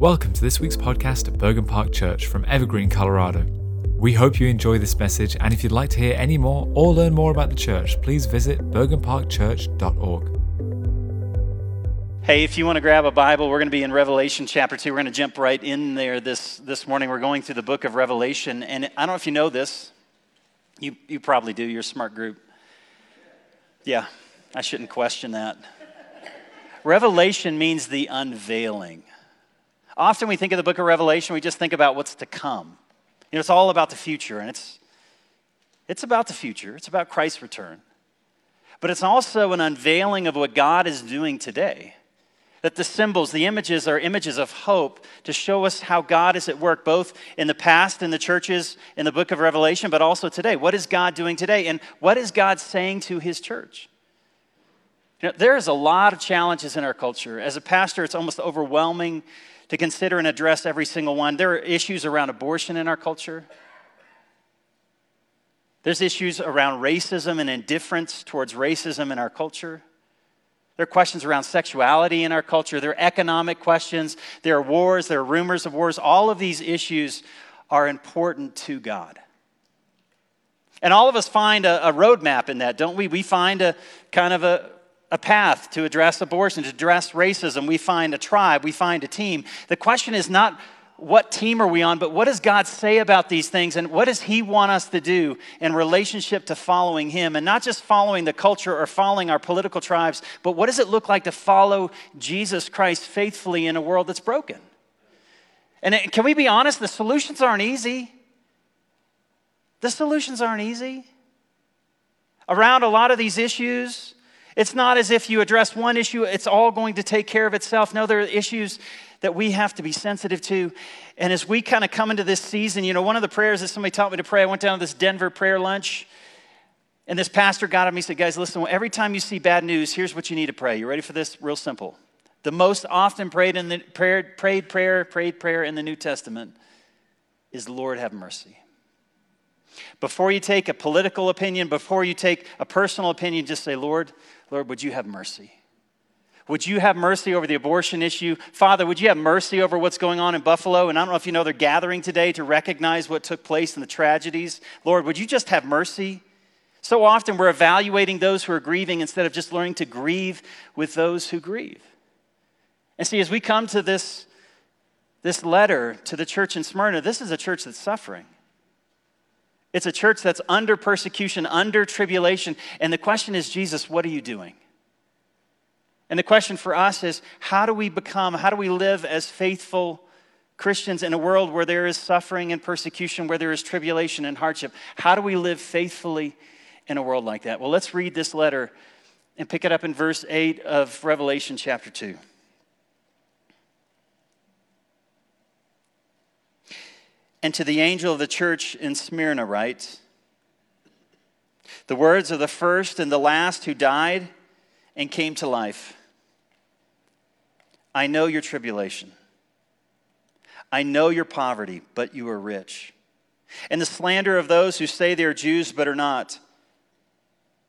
Welcome to this week's podcast at Bergen Park Church from Evergreen, Colorado. We hope you enjoy this message, and if you'd like to hear any more or learn more about the church, please visit bergenparkchurch.org. Hey, if you want to grab a Bible, we're going to be in Revelation chapter 2. We're going to jump right in there this, this morning. We're going through the book of Revelation. And I don't know if you know this. You, you probably do. You're a smart group. Yeah, I shouldn't question that. Revelation means the unveiling. Often we think of the book of Revelation, we just think about what's to come. You know, it's all about the future, and it's, it's about the future, it's about Christ's return. But it's also an unveiling of what God is doing today. That the symbols, the images are images of hope to show us how God is at work, both in the past in the churches in the book of Revelation, but also today. What is God doing today? And what is God saying to his church? You know, there's a lot of challenges in our culture. As a pastor, it's almost overwhelming to consider and address every single one. There are issues around abortion in our culture. There's issues around racism and indifference towards racism in our culture. There are questions around sexuality in our culture. There are economic questions. There are wars. There are rumors of wars. All of these issues are important to God. And all of us find a, a roadmap in that, don't we? We find a kind of a, a path to address abortion, to address racism. We find a tribe, we find a team. The question is not what team are we on, but what does God say about these things and what does He want us to do in relationship to following Him? And not just following the culture or following our political tribes, but what does it look like to follow Jesus Christ faithfully in a world that's broken? And can we be honest? The solutions aren't easy. The solutions aren't easy. Around a lot of these issues, it's not as if you address one issue, it's all going to take care of itself. No, there are issues that we have to be sensitive to. And as we kind of come into this season, you know, one of the prayers that somebody taught me to pray, I went down to this Denver prayer lunch, and this pastor got up and he said, Guys, listen, every time you see bad news, here's what you need to pray. You ready for this? Real simple. The most often prayed in the prayer, prayed prayer, prayed prayer in the New Testament is Lord have mercy. Before you take a political opinion, before you take a personal opinion, just say, Lord, Lord, would you have mercy? Would you have mercy over the abortion issue? Father, would you have mercy over what's going on in Buffalo? And I don't know if you know they're gathering today to recognize what took place in the tragedies. Lord, would you just have mercy? So often we're evaluating those who are grieving instead of just learning to grieve with those who grieve. And see, as we come to this, this letter to the church in Smyrna, this is a church that's suffering. It's a church that's under persecution, under tribulation. And the question is, Jesus, what are you doing? And the question for us is, how do we become, how do we live as faithful Christians in a world where there is suffering and persecution, where there is tribulation and hardship? How do we live faithfully in a world like that? Well, let's read this letter and pick it up in verse 8 of Revelation chapter 2. And to the angel of the church in Smyrna, write The words of the first and the last who died and came to life. I know your tribulation. I know your poverty, but you are rich. And the slander of those who say they are Jews but are not,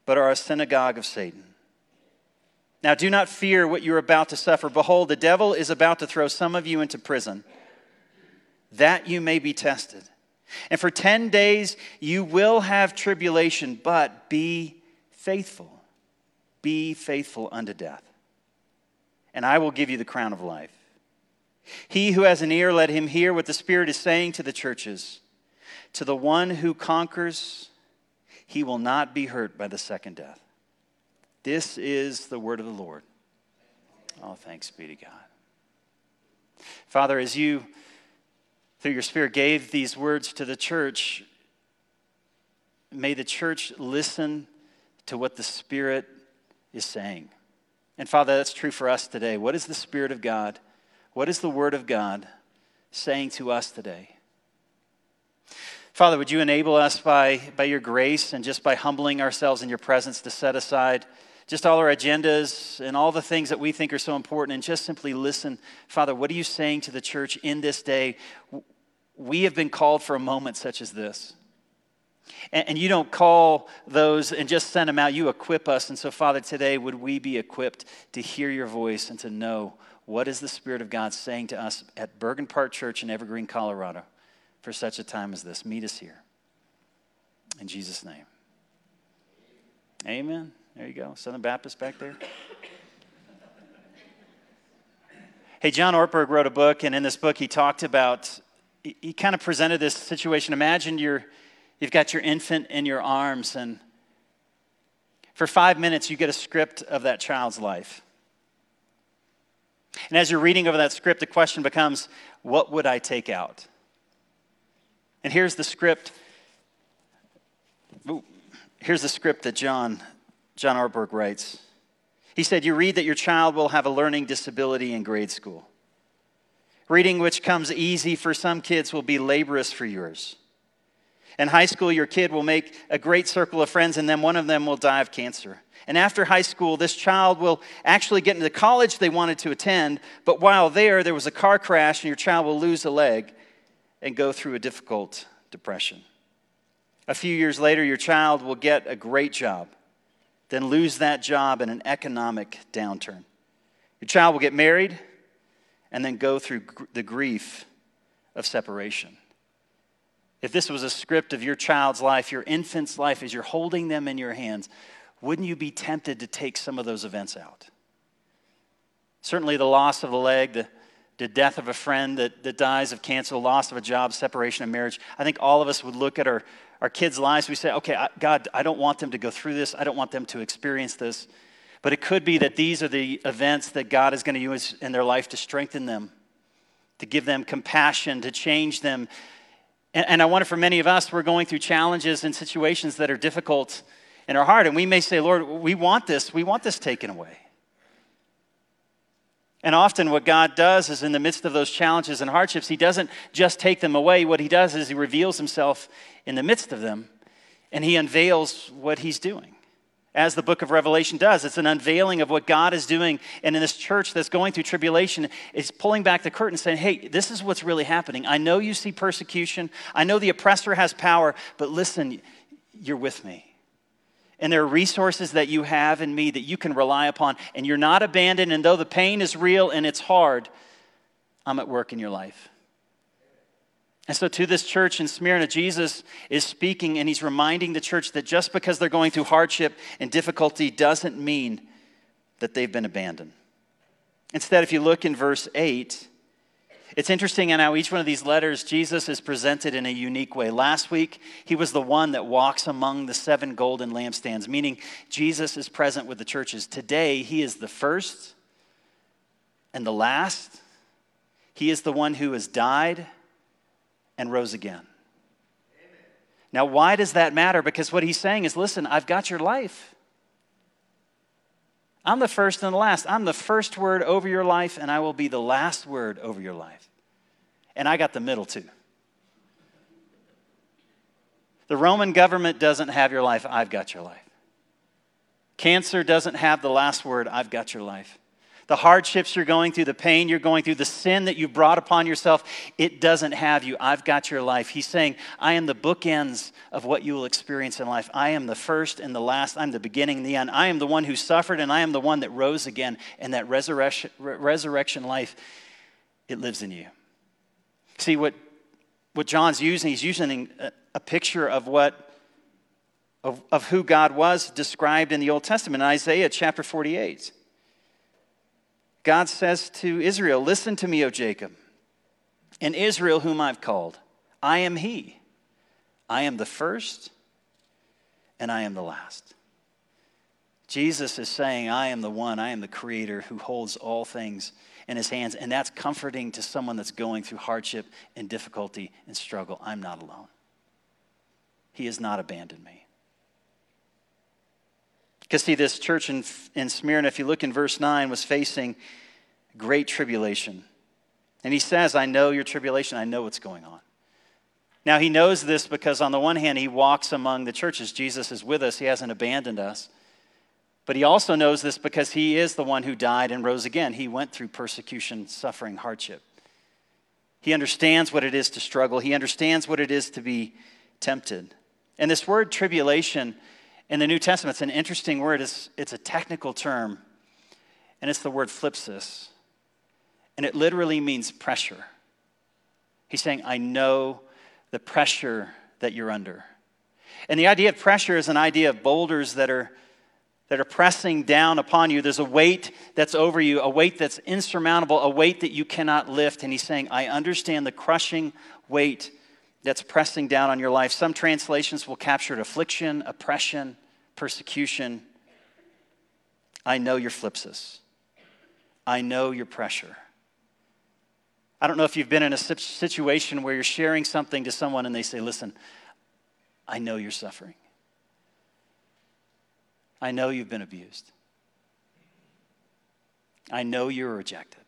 but are a synagogue of Satan. Now do not fear what you are about to suffer. Behold, the devil is about to throw some of you into prison that you may be tested. And for 10 days you will have tribulation, but be faithful. Be faithful unto death. And I will give you the crown of life. He who has an ear, let him hear what the Spirit is saying to the churches. To the one who conquers, he will not be hurt by the second death. This is the word of the Lord. Oh, thanks be to God. Father, as you through your Spirit, gave these words to the church, may the church listen to what the Spirit is saying. And Father, that's true for us today. What is the Spirit of God? What is the Word of God saying to us today? Father, would you enable us by, by your grace and just by humbling ourselves in your presence to set aside just all our agendas and all the things that we think are so important and just simply listen. Father, what are you saying to the church in this day? We have been called for a moment such as this. And, and you don't call those and just send them out, you equip us. And so, Father, today, would we be equipped to hear your voice and to know what is the Spirit of God saying to us at Bergen Park Church in Evergreen, Colorado for such a time as this? Meet us here. In Jesus' name. Amen. There you go. Southern Baptist back there. Hey, John Ortberg wrote a book, and in this book, he talked about, he, kind of presented this situation. Imagine you're, you've got your infant in your arms, and for five minutes, you get a script of that child's life. And as you're reading over that script, the question becomes, what would I take out? And here's the script. Ooh, here's the script that John, John Ortberg writes. He said, You read that your child will have a learning disability in grade school. Reading which comes easy for some kids will be laborious for yours. In high school, your kid will make a great circle of friends, and then one of them will die of cancer. And after high school, this child will actually get into the college they wanted to attend, but while there, there was a car crash, and your child will lose a leg and go through a difficult depression. A few years later, your child will get a great job, then lose that job in an economic downturn. Your child will get married and then go through the grief of separation. If this was a script of your child's life, your infant's life, as you're holding them in your hands, wouldn't you be tempted to take some of those events out? Certainly, the loss of a leg, the, the death of a friend that, that dies of cancer, the loss of a job, separation of marriage. I think all of us would look at our, our kids' lives. We say, okay, I, God, I don't want them to go through this. I don't want them to experience this. But it could be that these are the events that God is going to use in their life to strengthen them, to give them compassion, to change them. And, and I wonder for many of us, we're going through challenges and situations that are difficult in our heart. And we may say, Lord, we want this, we want this taken away. And often, what God does is, in the midst of those challenges and hardships, He doesn't just take them away. What He does is He reveals Himself in the midst of them, and He unveils what He's doing. As the book of Revelation does, it's an unveiling of what God is doing. And in this church that's going through tribulation, it's pulling back the curtain saying, Hey, this is what's really happening. I know you see persecution, I know the oppressor has power, but listen, you're with me. And there are resources that you have in me that you can rely upon, and you're not abandoned. And though the pain is real and it's hard, I'm at work in your life. And so, to this church in Smyrna, Jesus is speaking and he's reminding the church that just because they're going through hardship and difficulty doesn't mean that they've been abandoned. Instead, if you look in verse 8, it's interesting in how each one of these letters, Jesus is presented in a unique way. Last week, he was the one that walks among the seven golden lampstands, meaning Jesus is present with the churches. Today, he is the first and the last. He is the one who has died and rose again. Now, why does that matter? Because what he's saying is listen, I've got your life. I'm the first and the last. I'm the first word over your life, and I will be the last word over your life. And I got the middle too. The Roman government doesn't have your life, I've got your life. Cancer doesn't have the last word, I've got your life. The hardships you're going through, the pain you're going through, the sin that you've brought upon yourself, it doesn't have you. I've got your life. He's saying, I am the bookends of what you will experience in life. I am the first and the last. I'm the beginning and the end. I am the one who suffered, and I am the one that rose again. And that resurrection, resurrection life, it lives in you. See, what, what John's using, he's using a, a picture of what of, of who God was described in the Old Testament, in Isaiah chapter 48. God says to Israel, Listen to me, O Jacob, and Israel, whom I've called. I am He. I am the first, and I am the last. Jesus is saying, I am the one, I am the creator who holds all things in his hands. And that's comforting to someone that's going through hardship and difficulty and struggle. I'm not alone. He has not abandoned me. Because, see, this church in, in Smyrna, if you look in verse 9, was facing great tribulation. And he says, I know your tribulation, I know what's going on. Now, he knows this because, on the one hand, he walks among the churches. Jesus is with us, he hasn't abandoned us. But he also knows this because he is the one who died and rose again. He went through persecution, suffering, hardship. He understands what it is to struggle, he understands what it is to be tempted. And this word tribulation in the New Testament, it's an interesting word. It's, it's a technical term, and it's the word thlipsis. And it literally means pressure. He's saying, I know the pressure that you're under. And the idea of pressure is an idea of boulders that are, that are pressing down upon you. There's a weight that's over you, a weight that's insurmountable, a weight that you cannot lift. And he's saying, I understand the crushing weight that's pressing down on your life. Some translations will capture it affliction, oppression, persecution. I know your thlipsis. I know your pressure. I don't know if you've been in a situation where you're sharing something to someone and they say, Listen, I know you're suffering. I know you've been abused. I know you're rejected.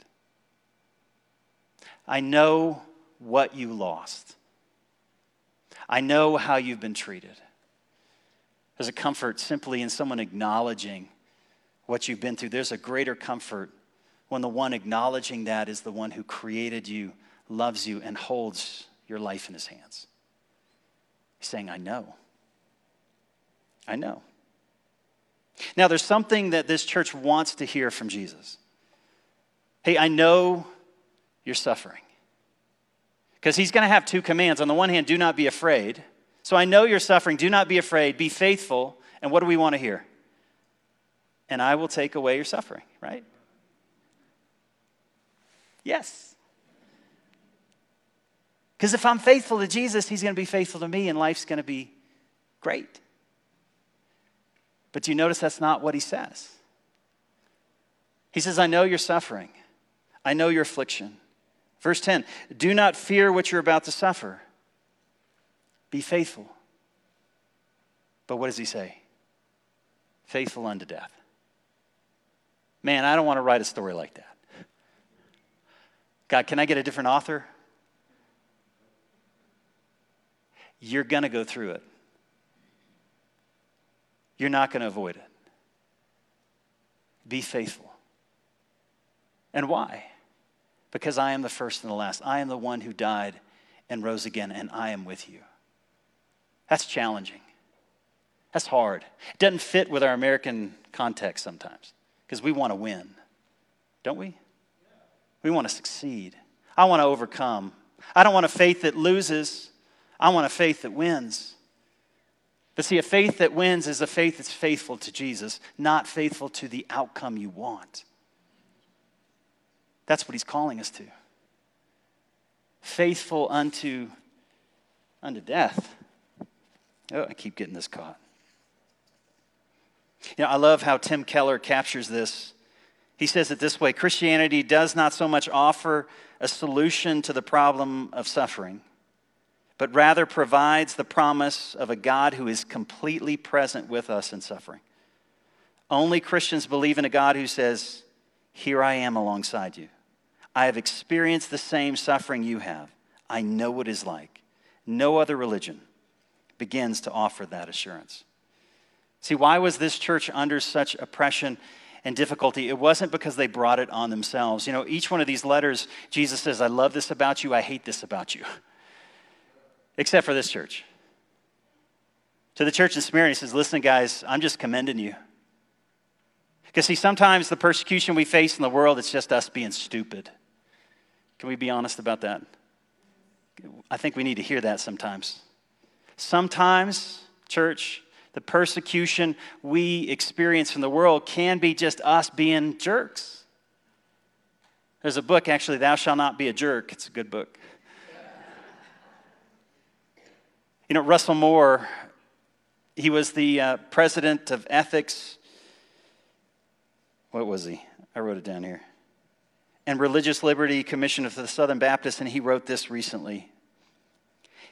I know what you lost. I know how you've been treated. There's a comfort simply in someone acknowledging what you've been through. There's a greater comfort when the one acknowledging that is the one who created you, loves you, and holds your life in his hands. He's saying, I know. I know. Now, there's something that this church wants to hear from Jesus. Hey, I know you're suffering. Because he's going to have two commands. On the one hand, do not be afraid. So I know you're suffering. Do not be afraid. Be faithful. And what do we want to hear? And I will take away your suffering, right? Yes. Because if I'm faithful to Jesus, he's going to be faithful to me, and life's going to be great. But do you notice that's not what he says. He says, I know you're suffering, I know your affliction. Verse 10 Do not fear what you're about to suffer, be faithful. But what does he say? Faithful unto death. Man, I don't want to write a story like that. God, can I get a different author? You're going to go through it. You're not going to avoid it. Be faithful. And why? Because I am the first and the last. I am the one who died and rose again, and I am with you. That's challenging. That's hard. It doesn't fit with our American context sometimes because we want to win, don't we? We want to succeed. I want to overcome. I don't want a faith that loses, I want a faith that wins. But see, a faith that wins is a faith that's faithful to Jesus, not faithful to the outcome you want. That's what he's calling us to. Faithful unto, unto death. Oh, I keep getting this caught. You know, I love how Tim Keller captures this. He says it this way Christianity does not so much offer a solution to the problem of suffering, but rather provides the promise of a God who is completely present with us in suffering. Only Christians believe in a God who says, Here I am alongside you. I have experienced the same suffering you have. I know what it is like. No other religion begins to offer that assurance. See, why was this church under such oppression and difficulty? It wasn't because they brought it on themselves. You know, each one of these letters, Jesus says, I love this about you, I hate this about you. Except for this church. To the church in Smyrna, he says, Listen, guys, I'm just commending you. Because, see, sometimes the persecution we face in the world, it's just us being stupid. Can we be honest about that? I think we need to hear that sometimes. Sometimes, church, the persecution we experience from the world can be just us being jerks. There's a book, actually, Thou Shalt Not Be a Jerk. It's a good book. You know, Russell Moore, he was the uh, president of ethics. What was he? I wrote it down here. And Religious Liberty Commission of the Southern Baptists, and he wrote this recently.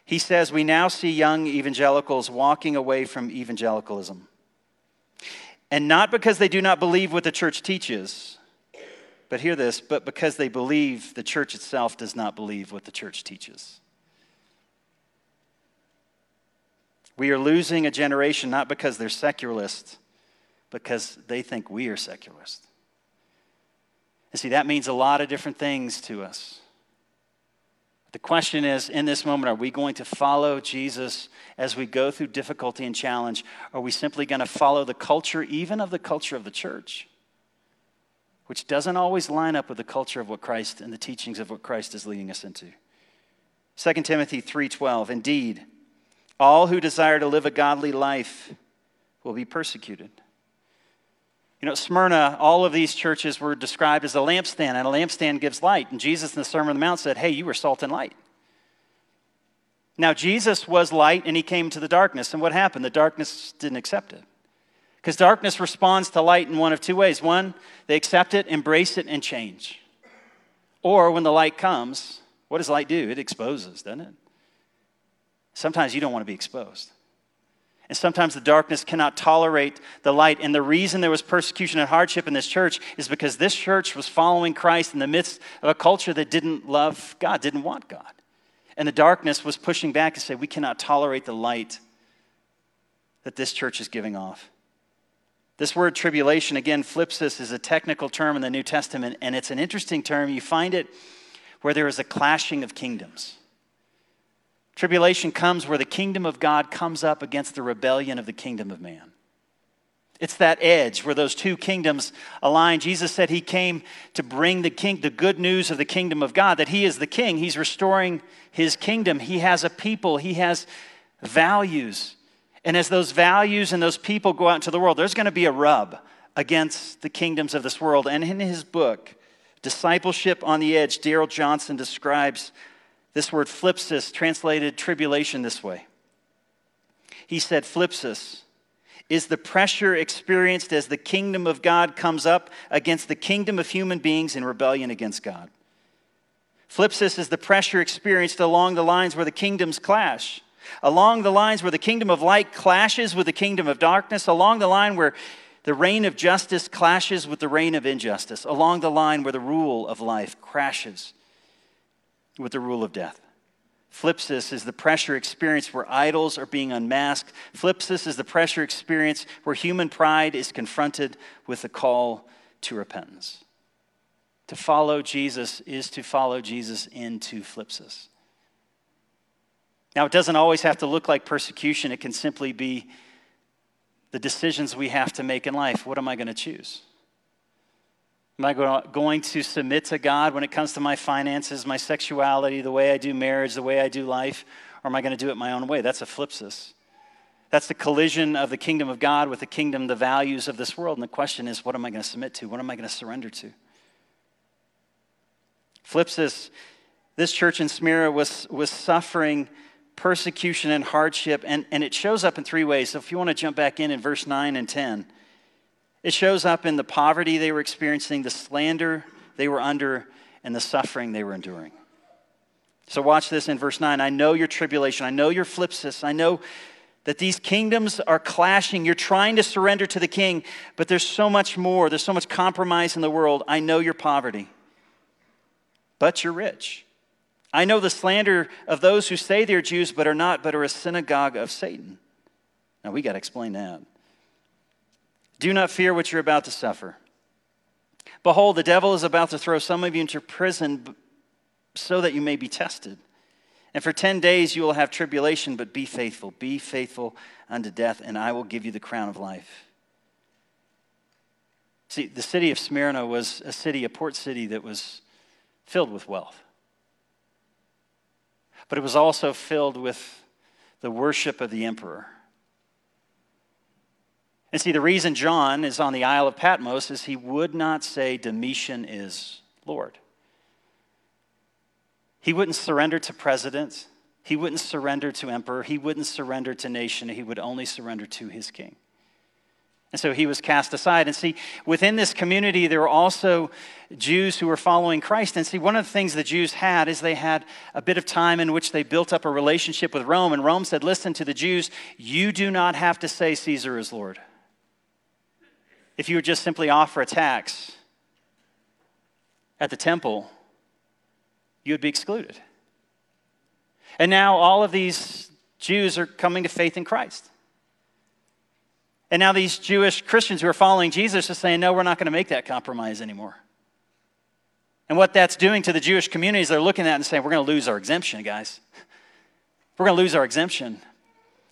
He says, We now see young evangelicals walking away from evangelicalism. And not because they do not believe what the church teaches, but hear this, but because they believe the church itself does not believe what the church teaches. We are losing a generation not because they're secularists, because they think we are secularists. And see, that means a lot of different things to us. The question is in this moment, are we going to follow Jesus as we go through difficulty and challenge? Are we simply going to follow the culture, even of the culture of the church? which doesn't always line up with the culture of what Christ and the teachings of what Christ is leading us into. 2 Timothy 3:12 Indeed, all who desire to live a godly life will be persecuted. You know, Smyrna, all of these churches were described as a lampstand, and a lampstand gives light. And Jesus in the Sermon on the Mount said, Hey, you were salt and light. Now, Jesus was light and he came to the darkness. And what happened? The darkness didn't accept it. Because darkness responds to light in one of two ways one, they accept it, embrace it, and change. Or when the light comes, what does light do? It exposes, doesn't it? Sometimes you don't want to be exposed. And sometimes the darkness cannot tolerate the light. And the reason there was persecution and hardship in this church is because this church was following Christ in the midst of a culture that didn't love God, didn't want God. And the darkness was pushing back and say, we cannot tolerate the light that this church is giving off. This word tribulation, again, thlipsis, is a technical term in the New Testament, and it's an interesting term. You find it where there is a clashing of kingdoms. Tribulation comes where the kingdom of God comes up against the rebellion of the kingdom of man. It's that edge where those two kingdoms align. Jesus said he came to bring the king the good news of the kingdom of God that he is the king. He's restoring his kingdom. He has a people, he has values. And as those values and those people go out into the world, there's going to be a rub against the kingdoms of this world. And in his book, Discipleship on the Edge, Darrell Johnson describes this word thlipsis, translated tribulation, this way. He said, Thlipsis is the pressure experienced as the kingdom of God comes up against the kingdom of human beings in rebellion against God. Thlipsis is the pressure experienced along the lines where the kingdoms clash, along the lines where the kingdom of light clashes with the kingdom of darkness, along the line where the reign of justice clashes with the reign of injustice, along the line where the rule of life crashes with the rule of death. Thlipsis is the pressure experience where idols are being unmasked. Thlipsis is the pressure experience where human pride is confronted with the call to repentance. To follow Jesus is to follow Jesus into thlipsis. Now, it doesn't always have to look like persecution, it can simply be the decisions we have to make in life. What am I going to choose? Am I going to submit to God when it comes to my finances, my sexuality, the way I do marriage, the way I do life? Or am I going to do it my own way? That's a thlipsis. That's the collision of the kingdom of God with the kingdom, the values of this world. And the question is, what am I going to submit to? What am I going to surrender to? Thlipsis, this church in Smyrna was, was suffering persecution and hardship, and, and it shows up in three ways. So if you want to jump back in in verse 9 and 10, it shows up in the poverty they were experiencing, the slander they were under, and the suffering they were enduring. So, watch this in verse 9. I know your tribulation. I know your thlipsis. I know that these kingdoms are clashing. You're trying to surrender to the king, but there's so much more. There's so much compromise in the world. I know your poverty, but you're rich. I know the slander of those who say they're Jews but are not, but are a synagogue of Satan. Now, we got to explain that. Do not fear what you're about to suffer. Behold, the devil is about to throw some of you into prison so that you may be tested. And for 10 days you will have tribulation, but be faithful. Be faithful unto death, and I will give you the crown of life. See, the city of Smyrna was a city, a port city that was filled with wealth. But it was also filled with the worship of the emperor. And see, the reason John is on the Isle of Patmos is he would not say Domitian is Lord. He wouldn't surrender to president. He wouldn't surrender to emperor. He wouldn't surrender to nation. He would only surrender to his king. And so he was cast aside. And see, within this community, there were also Jews who were following Christ. And see, one of the things the Jews had is they had a bit of time in which they built up a relationship with Rome. And Rome said, Listen to the Jews, you do not have to say Caesar is Lord if you would just simply offer a tax at the temple, you would be excluded. And now all of these Jews are coming to faith in Christ. And now these Jewish Christians who are following Jesus are saying, no, we're not going to make that compromise anymore. And what that's doing to the Jewish communities, they're looking at and saying, we're going to lose our exemption, guys. We're going to lose our exemption.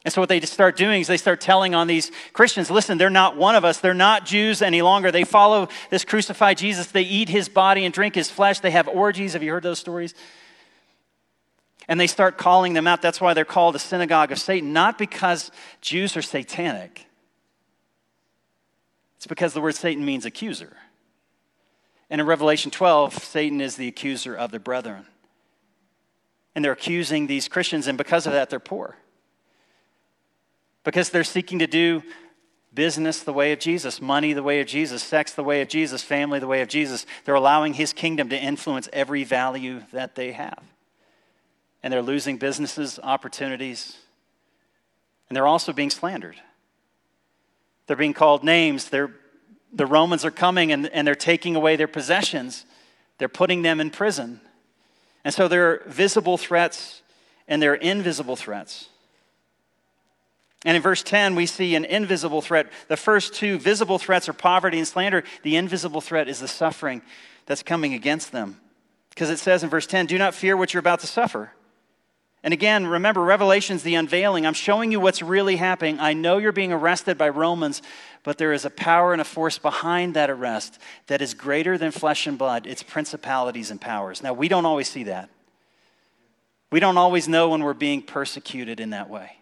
And so, what they start doing is they start telling on these Christians listen, they're not one of us. They're not Jews any longer. They follow this crucified Jesus. They eat his body and drink his flesh. They have orgies. Have you heard those stories? And they start calling them out. That's why they're called the synagogue of Satan, not because Jews are satanic, it's because the word Satan means accuser. And in Revelation 12, Satan is the accuser of the brethren. And they're accusing these Christians, and because of that, they're poor because they're seeking to do business the way of Jesus, money the way of Jesus, sex the way of Jesus, family the way of Jesus. They're allowing his kingdom to influence every value that they have. And they're losing businesses, opportunities, and they're also being slandered. They're being called names. They're, the Romans are coming and, and they're taking away their possessions. They're putting them in prison. And so there are visible threats and there are invisible threats. And in verse 10, we see an invisible threat. The first two visible threats are poverty and slander. The invisible threat is the suffering that's coming against them. Because it says in verse 10, do not fear what you're about to suffer. And again, remember, Revelation's the unveiling. I'm showing you what's really happening. I know you're being arrested by Romans, but there is a power and a force behind that arrest that is greater than flesh and blood. It's principalities and powers. Now, we don't always see that. We don't always know when we're being persecuted in that way.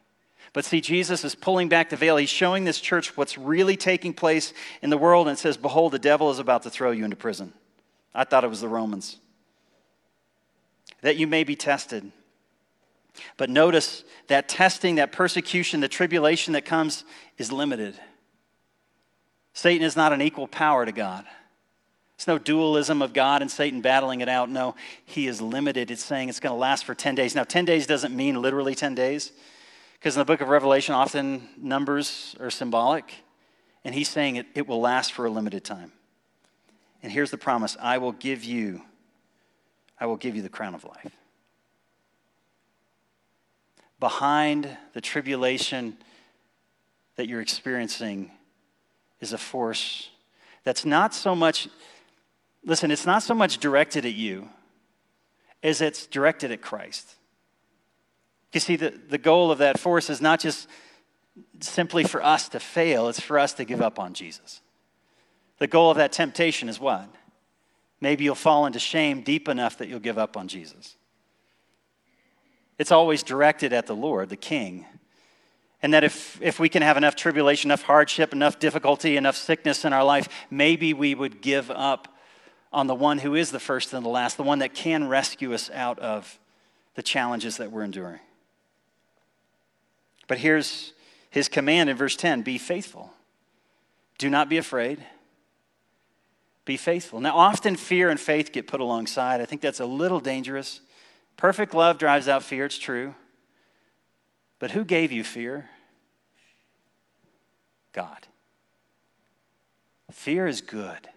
But see, Jesus is pulling back the veil. He's showing this church what's really taking place in the world and it says, Behold, the devil is about to throw you into prison. I thought it was the Romans. That you may be tested. But notice that testing, that persecution, the tribulation that comes is limited. Satan is not an equal power to God. It's no dualism of God and Satan battling it out. No, he is limited. It's saying it's going to last for 10 days. Now, 10 days doesn't mean literally 10 days. Because in the book of Revelation, often numbers are symbolic. And he's saying it, it will last for a limited time. And here's the promise I will give you, I will give you the crown of life. Behind the tribulation that you're experiencing is a force that's not so much, listen, it's not so much directed at you as it's directed at Christ. You see, the, the goal of that force is not just simply for us to fail, it's for us to give up on Jesus. The goal of that temptation is what? Maybe you'll fall into shame deep enough that you'll give up on Jesus. It's always directed at the Lord, the King. And that if, if we can have enough tribulation, enough hardship, enough difficulty, enough sickness in our life, maybe we would give up on the one who is the first and the last, the one that can rescue us out of the challenges that we're enduring. But here's his command in verse 10 be faithful. Do not be afraid. Be faithful. Now, often fear and faith get put alongside. I think that's a little dangerous. Perfect love drives out fear, it's true. But who gave you fear? God. Fear is good.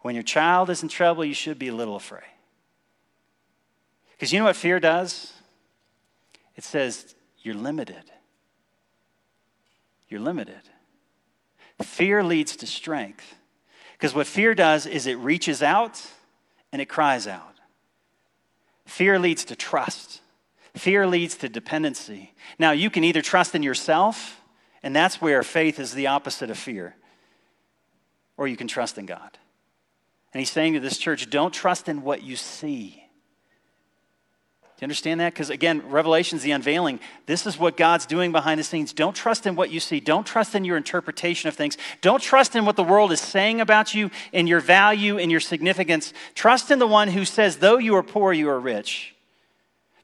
When your child is in trouble, you should be a little afraid. Because you know what fear does? It says, You're limited. You're limited. Fear leads to strength. Because what fear does is it reaches out and it cries out. Fear leads to trust. Fear leads to dependency. Now, you can either trust in yourself, and that's where faith is the opposite of fear, or you can trust in God. And he's saying to this church, don't trust in what you see. You understand that? Because again, Revelation's the unveiling. This is what God's doing behind the scenes. Don't trust in what you see. Don't trust in your interpretation of things. Don't trust in what the world is saying about you and your value and your significance. Trust in the one who says, though you are poor, you are rich.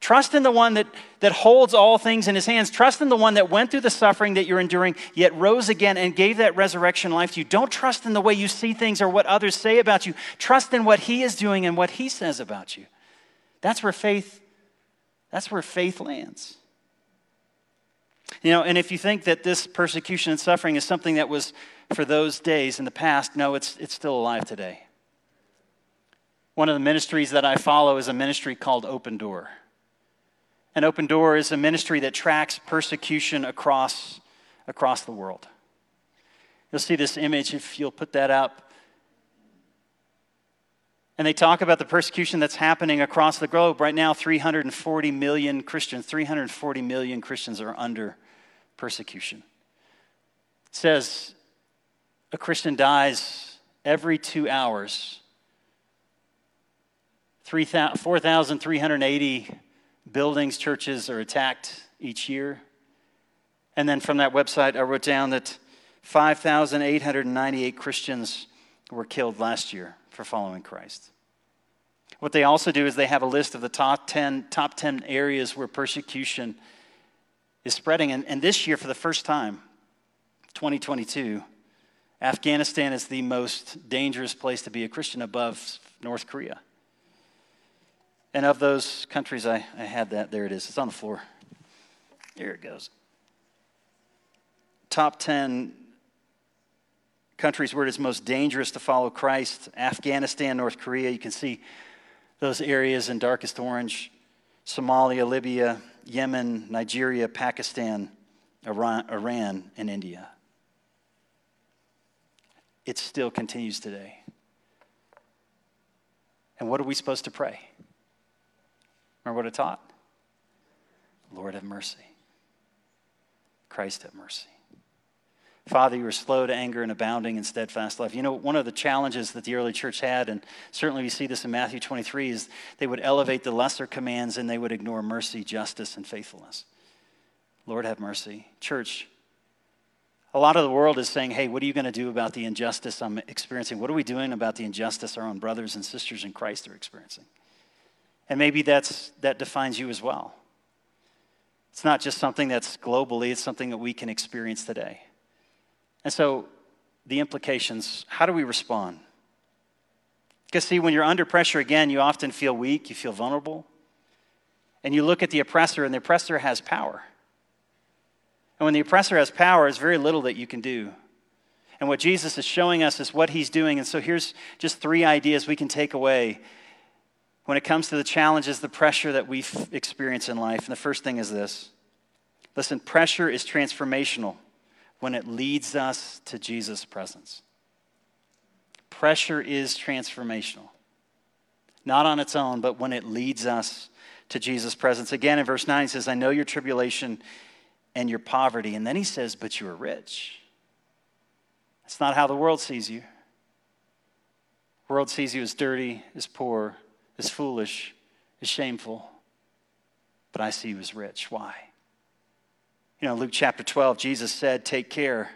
Trust in the one that, that holds all things in his hands. Trust in the one that went through the suffering that you're enduring, yet rose again and gave that resurrection life to you. Don't trust in the way you see things or what others say about you. Trust in what he is doing and what he says about you. That's where faith that's where faith lands. You know, and if you think that this persecution and suffering is something that was for those days in the past, no, it's, it's still alive today. One of the ministries that I follow is a ministry called Open Door. And Open Door is a ministry that tracks persecution across, across the world. You'll see this image if you'll put that up. And they talk about the persecution that's happening across the globe. Right now, 340 million Christians, 340 million Christians are under persecution. It says a Christian dies every two hours. 4,380 buildings, churches are attacked each year. And then from that website, I wrote down that 5,898 Christians were killed last year for following Christ. What they also do is they have a list of the top 10, top 10 areas where persecution is spreading. And, and this year, for the first time, 2022, Afghanistan is the most dangerous place to be a Christian above North Korea. And of those countries, I, I had that. There it is. It's on the floor. Here it goes. Top 10 countries where it is most dangerous to follow Christ Afghanistan, North Korea. You can see those areas in darkest orange Somalia, Libya, Yemen, Nigeria, Pakistan, Iran, Iran and India. It still continues today. And what are we supposed to pray? Remember what I taught? Lord, have mercy. Christ, have mercy. Father, you were slow to anger and abounding in steadfast love. You know, one of the challenges that the early church had, and certainly we see this in Matthew 23, is they would elevate the lesser commands and they would ignore mercy, justice, and faithfulness. Lord, have mercy. Church, a lot of the world is saying, hey, what are you going to do about the injustice I'm experiencing? What are we doing about the injustice our own brothers and sisters in Christ are experiencing? And maybe that's, that defines you as well. It's not just something that's globally, it's something that we can experience today. And so, the implications how do we respond? Because, see, when you're under pressure, again, you often feel weak, you feel vulnerable. And you look at the oppressor, and the oppressor has power. And when the oppressor has power, there's very little that you can do. And what Jesus is showing us is what he's doing. And so here's just three ideas we can take away when it comes to the challenges, the pressure that we experience in life. And the first thing is this listen, pressure is transformational when it leads us to Jesus' presence. Pressure is transformational, not on its own, but when it leads us to Jesus' presence. Again, in verse 9, he says, I know your tribulation and your poverty. And then he says, But you are rich. That's not how the world sees you. The world sees you as dirty, as poor, as foolish, as shameful, but I see you as rich. Why? You know, Luke chapter 12, Jesus said, Take care.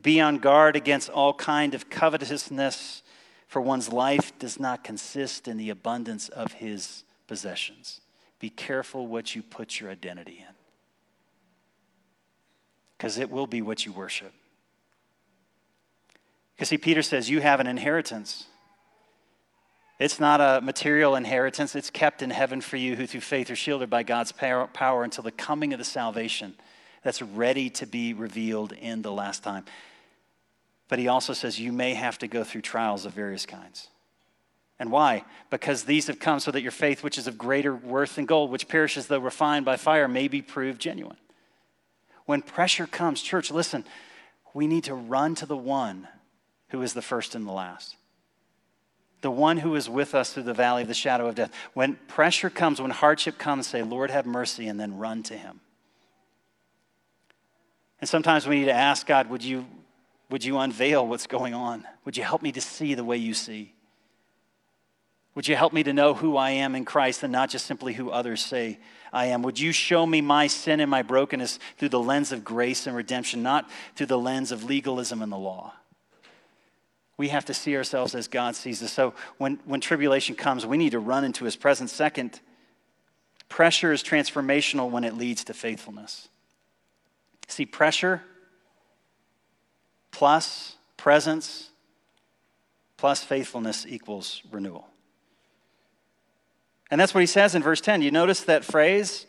Be on guard against all kind of covetousness, for one's life does not consist in the abundance of his possessions. Be careful what you put your identity in, because it will be what you worship. Because, see, Peter says, You have an inheritance. It's not a material inheritance. It's kept in heaven for you who through faith are shielded by God's power until the coming of the salvation that's ready to be revealed in the last time. But he also says you may have to go through trials of various kinds. And why? Because these have come so that your faith, which is of greater worth than gold, which perishes though refined by fire, may be proved genuine. When pressure comes, church, listen, we need to run to the one who is the first and the last the one who is with us through the valley of the shadow of death. When pressure comes, when hardship comes, say, Lord, have mercy, and then run to him. And sometimes we need to ask God, would you, would you unveil what's going on? Would you help me to see the way you see? Would you help me to know who I am in Christ and not just simply who others say I am? Would you show me my sin and my brokenness through the lens of grace and redemption, not through the lens of legalism and the law? We have to see ourselves as God sees us. So when, when tribulation comes, we need to run into his presence. Second, pressure is transformational when it leads to faithfulness. See, pressure plus presence plus faithfulness equals renewal. And that's what he says in verse 10. You notice that phrase?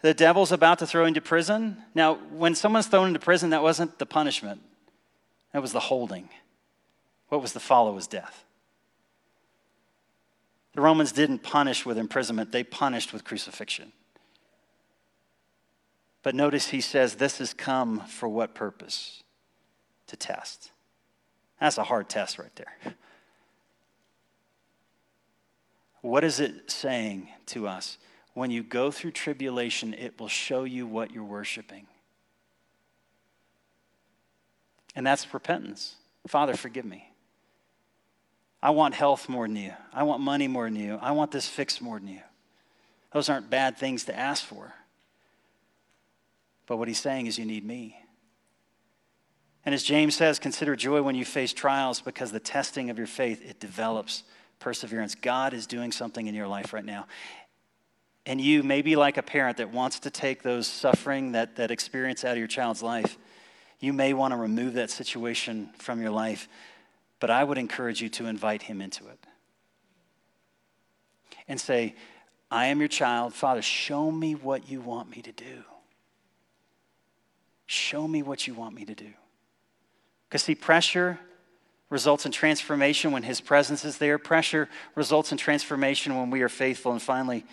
The devil's about to throw into prison. Now, when someone's thrown into prison, that wasn't the punishment, that was the holding. What was the follow was death. The Romans didn't punish with imprisonment, they punished with crucifixion. But notice he says, This has come for what purpose? To test. That's a hard test right there. What is it saying to us? When you go through tribulation, it will show you what you're worshiping. And that's repentance. Father, forgive me. I want health more than you. I want money more than you. I want this fixed more than you. Those aren't bad things to ask for. But what he's saying is, you need me. And as James says, consider joy when you face trials because the testing of your faith, it develops perseverance. God is doing something in your life right now. And you may be like a parent that wants to take those suffering, that, that experience out of your child's life. You may want to remove that situation from your life, but I would encourage you to invite him into it. And say, I am your child. Father, show me what you want me to do. Show me what you want me to do. Because, see, pressure results in transformation when His presence is there. Pressure results in transformation when we are faithful. And finally,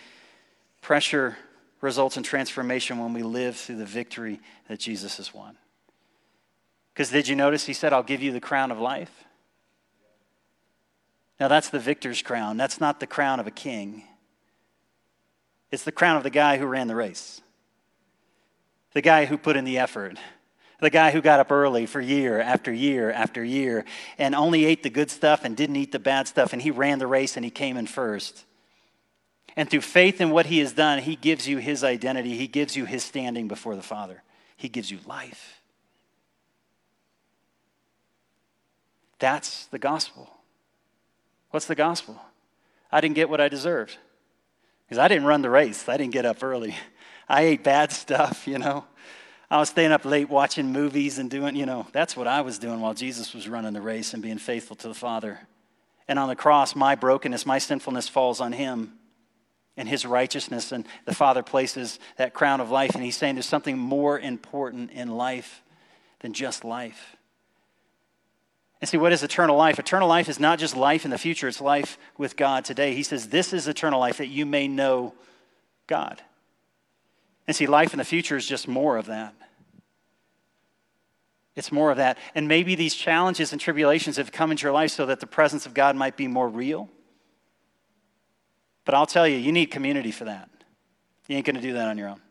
pressure results in transformation when we live through the victory that Jesus has won. Because did you notice He said, I'll give you the crown of life? Now, that's the victor's crown. That's not the crown of a king. It's the crown of the guy who ran the race, the guy who put in the effort, the guy who got up early for year after year after year and only ate the good stuff and didn't eat the bad stuff, and he ran the race and he came in first. And through faith in what he has done, he gives you his identity, he gives you his standing before the Father, he gives you life. That's the gospel. What's the gospel? I didn't get what I deserved because I didn't run the race, I didn't get up early. I ate bad stuff, you know. I was staying up late watching movies and doing, you know, that's what I was doing while Jesus was running the race and being faithful to the Father. And on the cross, my brokenness, my sinfulness falls on him and his righteousness. And the Father places that crown of life. And he's saying there's something more important in life than just life. And see, what is eternal life? Eternal life is not just life in the future, it's life with God today. He says, This is eternal life, that you may know God. And see, life in the future is just more of that. It's more of that. And maybe these challenges and tribulations have come into your life so that the presence of God might be more real. But I'll tell you, you need community for that. You ain't going to do that on your own.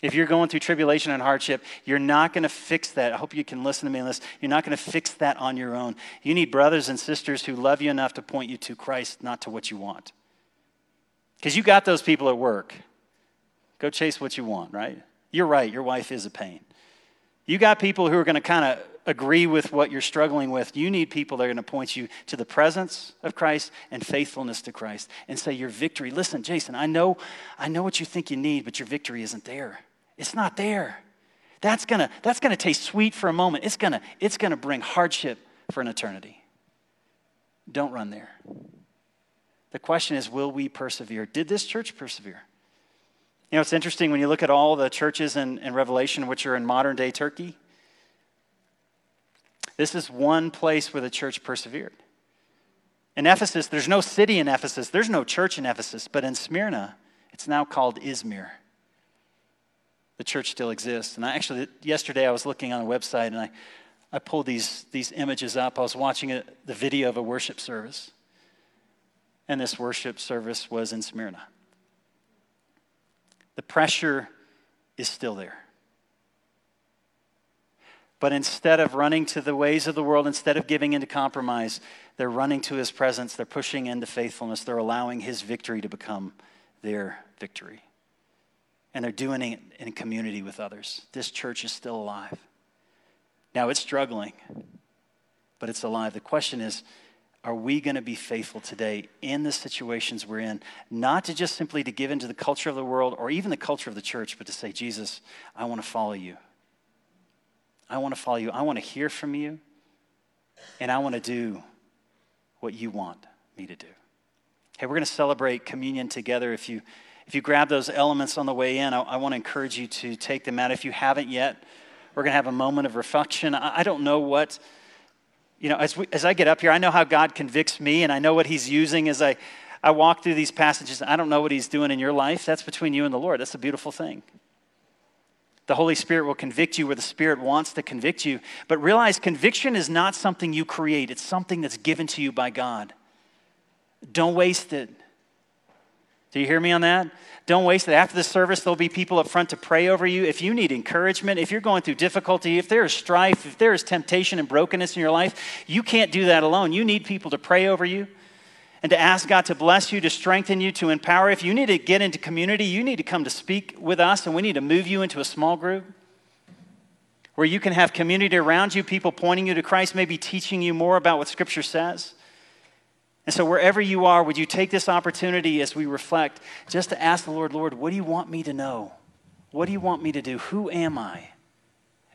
If you're going through tribulation and hardship, you're not going to fix that. I hope you can listen to me on this. You're not going to fix that on your own. You need brothers and sisters who love you enough to point you to Christ, not to what you want. Because you got those people at work. Go chase what you want, right? You're right, your wife is a pain. You got people who are going to kind of agree with what you're struggling with. You need people that are going to point you to the presence of Christ and faithfulness to Christ and say your victory. Listen, Jason, I know I know what you think you need, but your victory isn't there. It's not there. That's going to that's going to taste sweet for a moment. It's going to it's going to bring hardship for an eternity. Don't run there. The question is will we persevere? Did this church persevere? You know, it's interesting when you look at all the churches in, in Revelation which are in modern day Turkey. This is one place where the church persevered. In Ephesus, there's no city in Ephesus, there's no church in Ephesus, but in Smyrna, it's now called Izmir. The church still exists. And I actually, yesterday I was looking on a website and I, I pulled these, these images up. I was watching a, the video of a worship service. And this worship service was in Smyrna. The pressure is still there. But instead of running to the ways of the world, instead of giving into compromise, they're running to his presence, they're pushing into faithfulness, they're allowing his victory to become their victory. And they're doing it in community with others. This church is still alive. Now it's struggling, but it's alive. The question is, are we going to be faithful today in the situations we're in? Not to just simply to give into the culture of the world or even the culture of the church but to say jesus i want to follow you. I want to follow you. I want to hear from you and i want to do what you want me to do. Hey we're going to celebrate communion together. If you if you grab those elements on the way in I, I want to encourage you to take them out. If you haven't yet we're going to have a moment of reflection. I, I don't know what you know, as, we, as I get up here, I know how God convicts me, and I know what He's using as I, I walk through these passages. I don't know what He's doing in your life. That's between you and the Lord. That's a beautiful thing. The Holy Spirit will convict you where the Spirit wants to convict you. But realize conviction is not something you create, it's something that's given to you by God. Don't waste it. Do you hear me on that? Don't waste it. After the service, there'll be people up front to pray over you. If you need encouragement, if you're going through difficulty, if there is strife, if there is temptation and brokenness in your life, you can't do that alone. You need people to pray over you and to ask God to bless you, to strengthen you, to empower. If you need to get into community, you need to come to speak with us, and we need to move you into a small group where you can have community around you, people pointing you to Christ, maybe teaching you more about what Scripture says. And so, wherever you are, would you take this opportunity as we reflect just to ask the Lord, Lord, what do you want me to know? What do you want me to do? Who am I?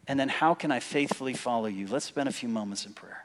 And then, how can I faithfully follow you? Let's spend a few moments in prayer.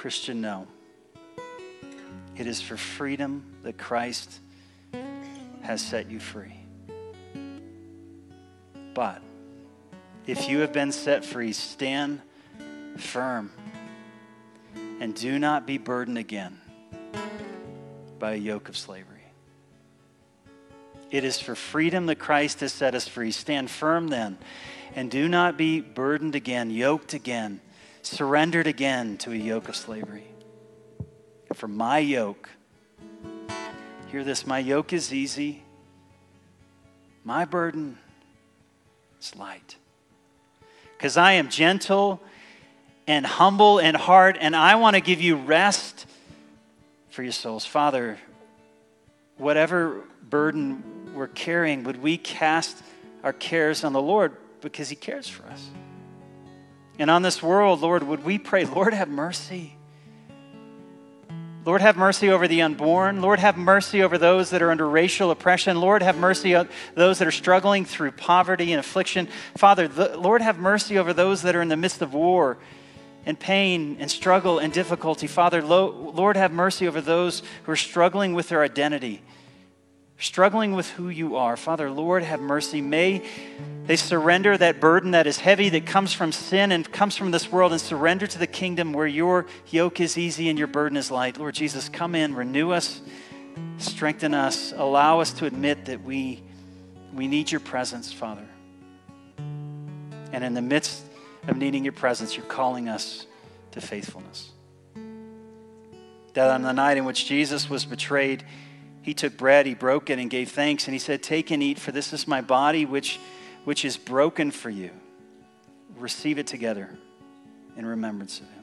Christian, know It is for freedom that Christ has set you free. But if you have been set free, stand firm and do not be burdened again by a yoke of slavery. It is for freedom that Christ has set us free. Stand firm then and do not be burdened again, yoked again surrendered again to a yoke of slavery. For my yoke, hear this my yoke is easy, my burden is light. Because I am gentle and humble in heart, and I want to give you rest for your souls. Father, whatever burden we're carrying, would we cast our cares on the Lord because He cares for us? And on this world, Lord, would we pray, Lord, have mercy. Lord, have mercy over the unborn. Lord, have mercy over those that are under racial oppression. Lord, have mercy on those that are struggling through poverty and affliction. Father, the, Lord, have mercy over those that are in the midst of war and pain and struggle and difficulty. Father, Lord, have mercy over those who are struggling with their identity struggling with who you are. Father, Lord, have mercy. May they surrender that burden that is heavy, that comes from sin and comes from this world, and surrender to the kingdom where your yoke is easy and your burden is light. Lord Jesus, come in, renew us, strengthen us, allow us to admit that we, we need your presence, Father. And in the midst of needing your presence, you're calling us to faithfulness. That on the night in which Jesus was betrayed, he took bread, he broke it, and gave thanks, and he said, Take and eat, for this is my body, which, which is broken for you. Receive it together in remembrance of him.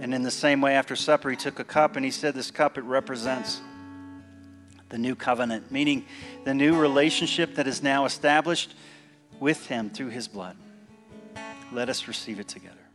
And in the same way, after supper, he took a cup and he said, This cup, it represents the new covenant, meaning the new relationship that is now established with Him through His blood. Let us receive it together.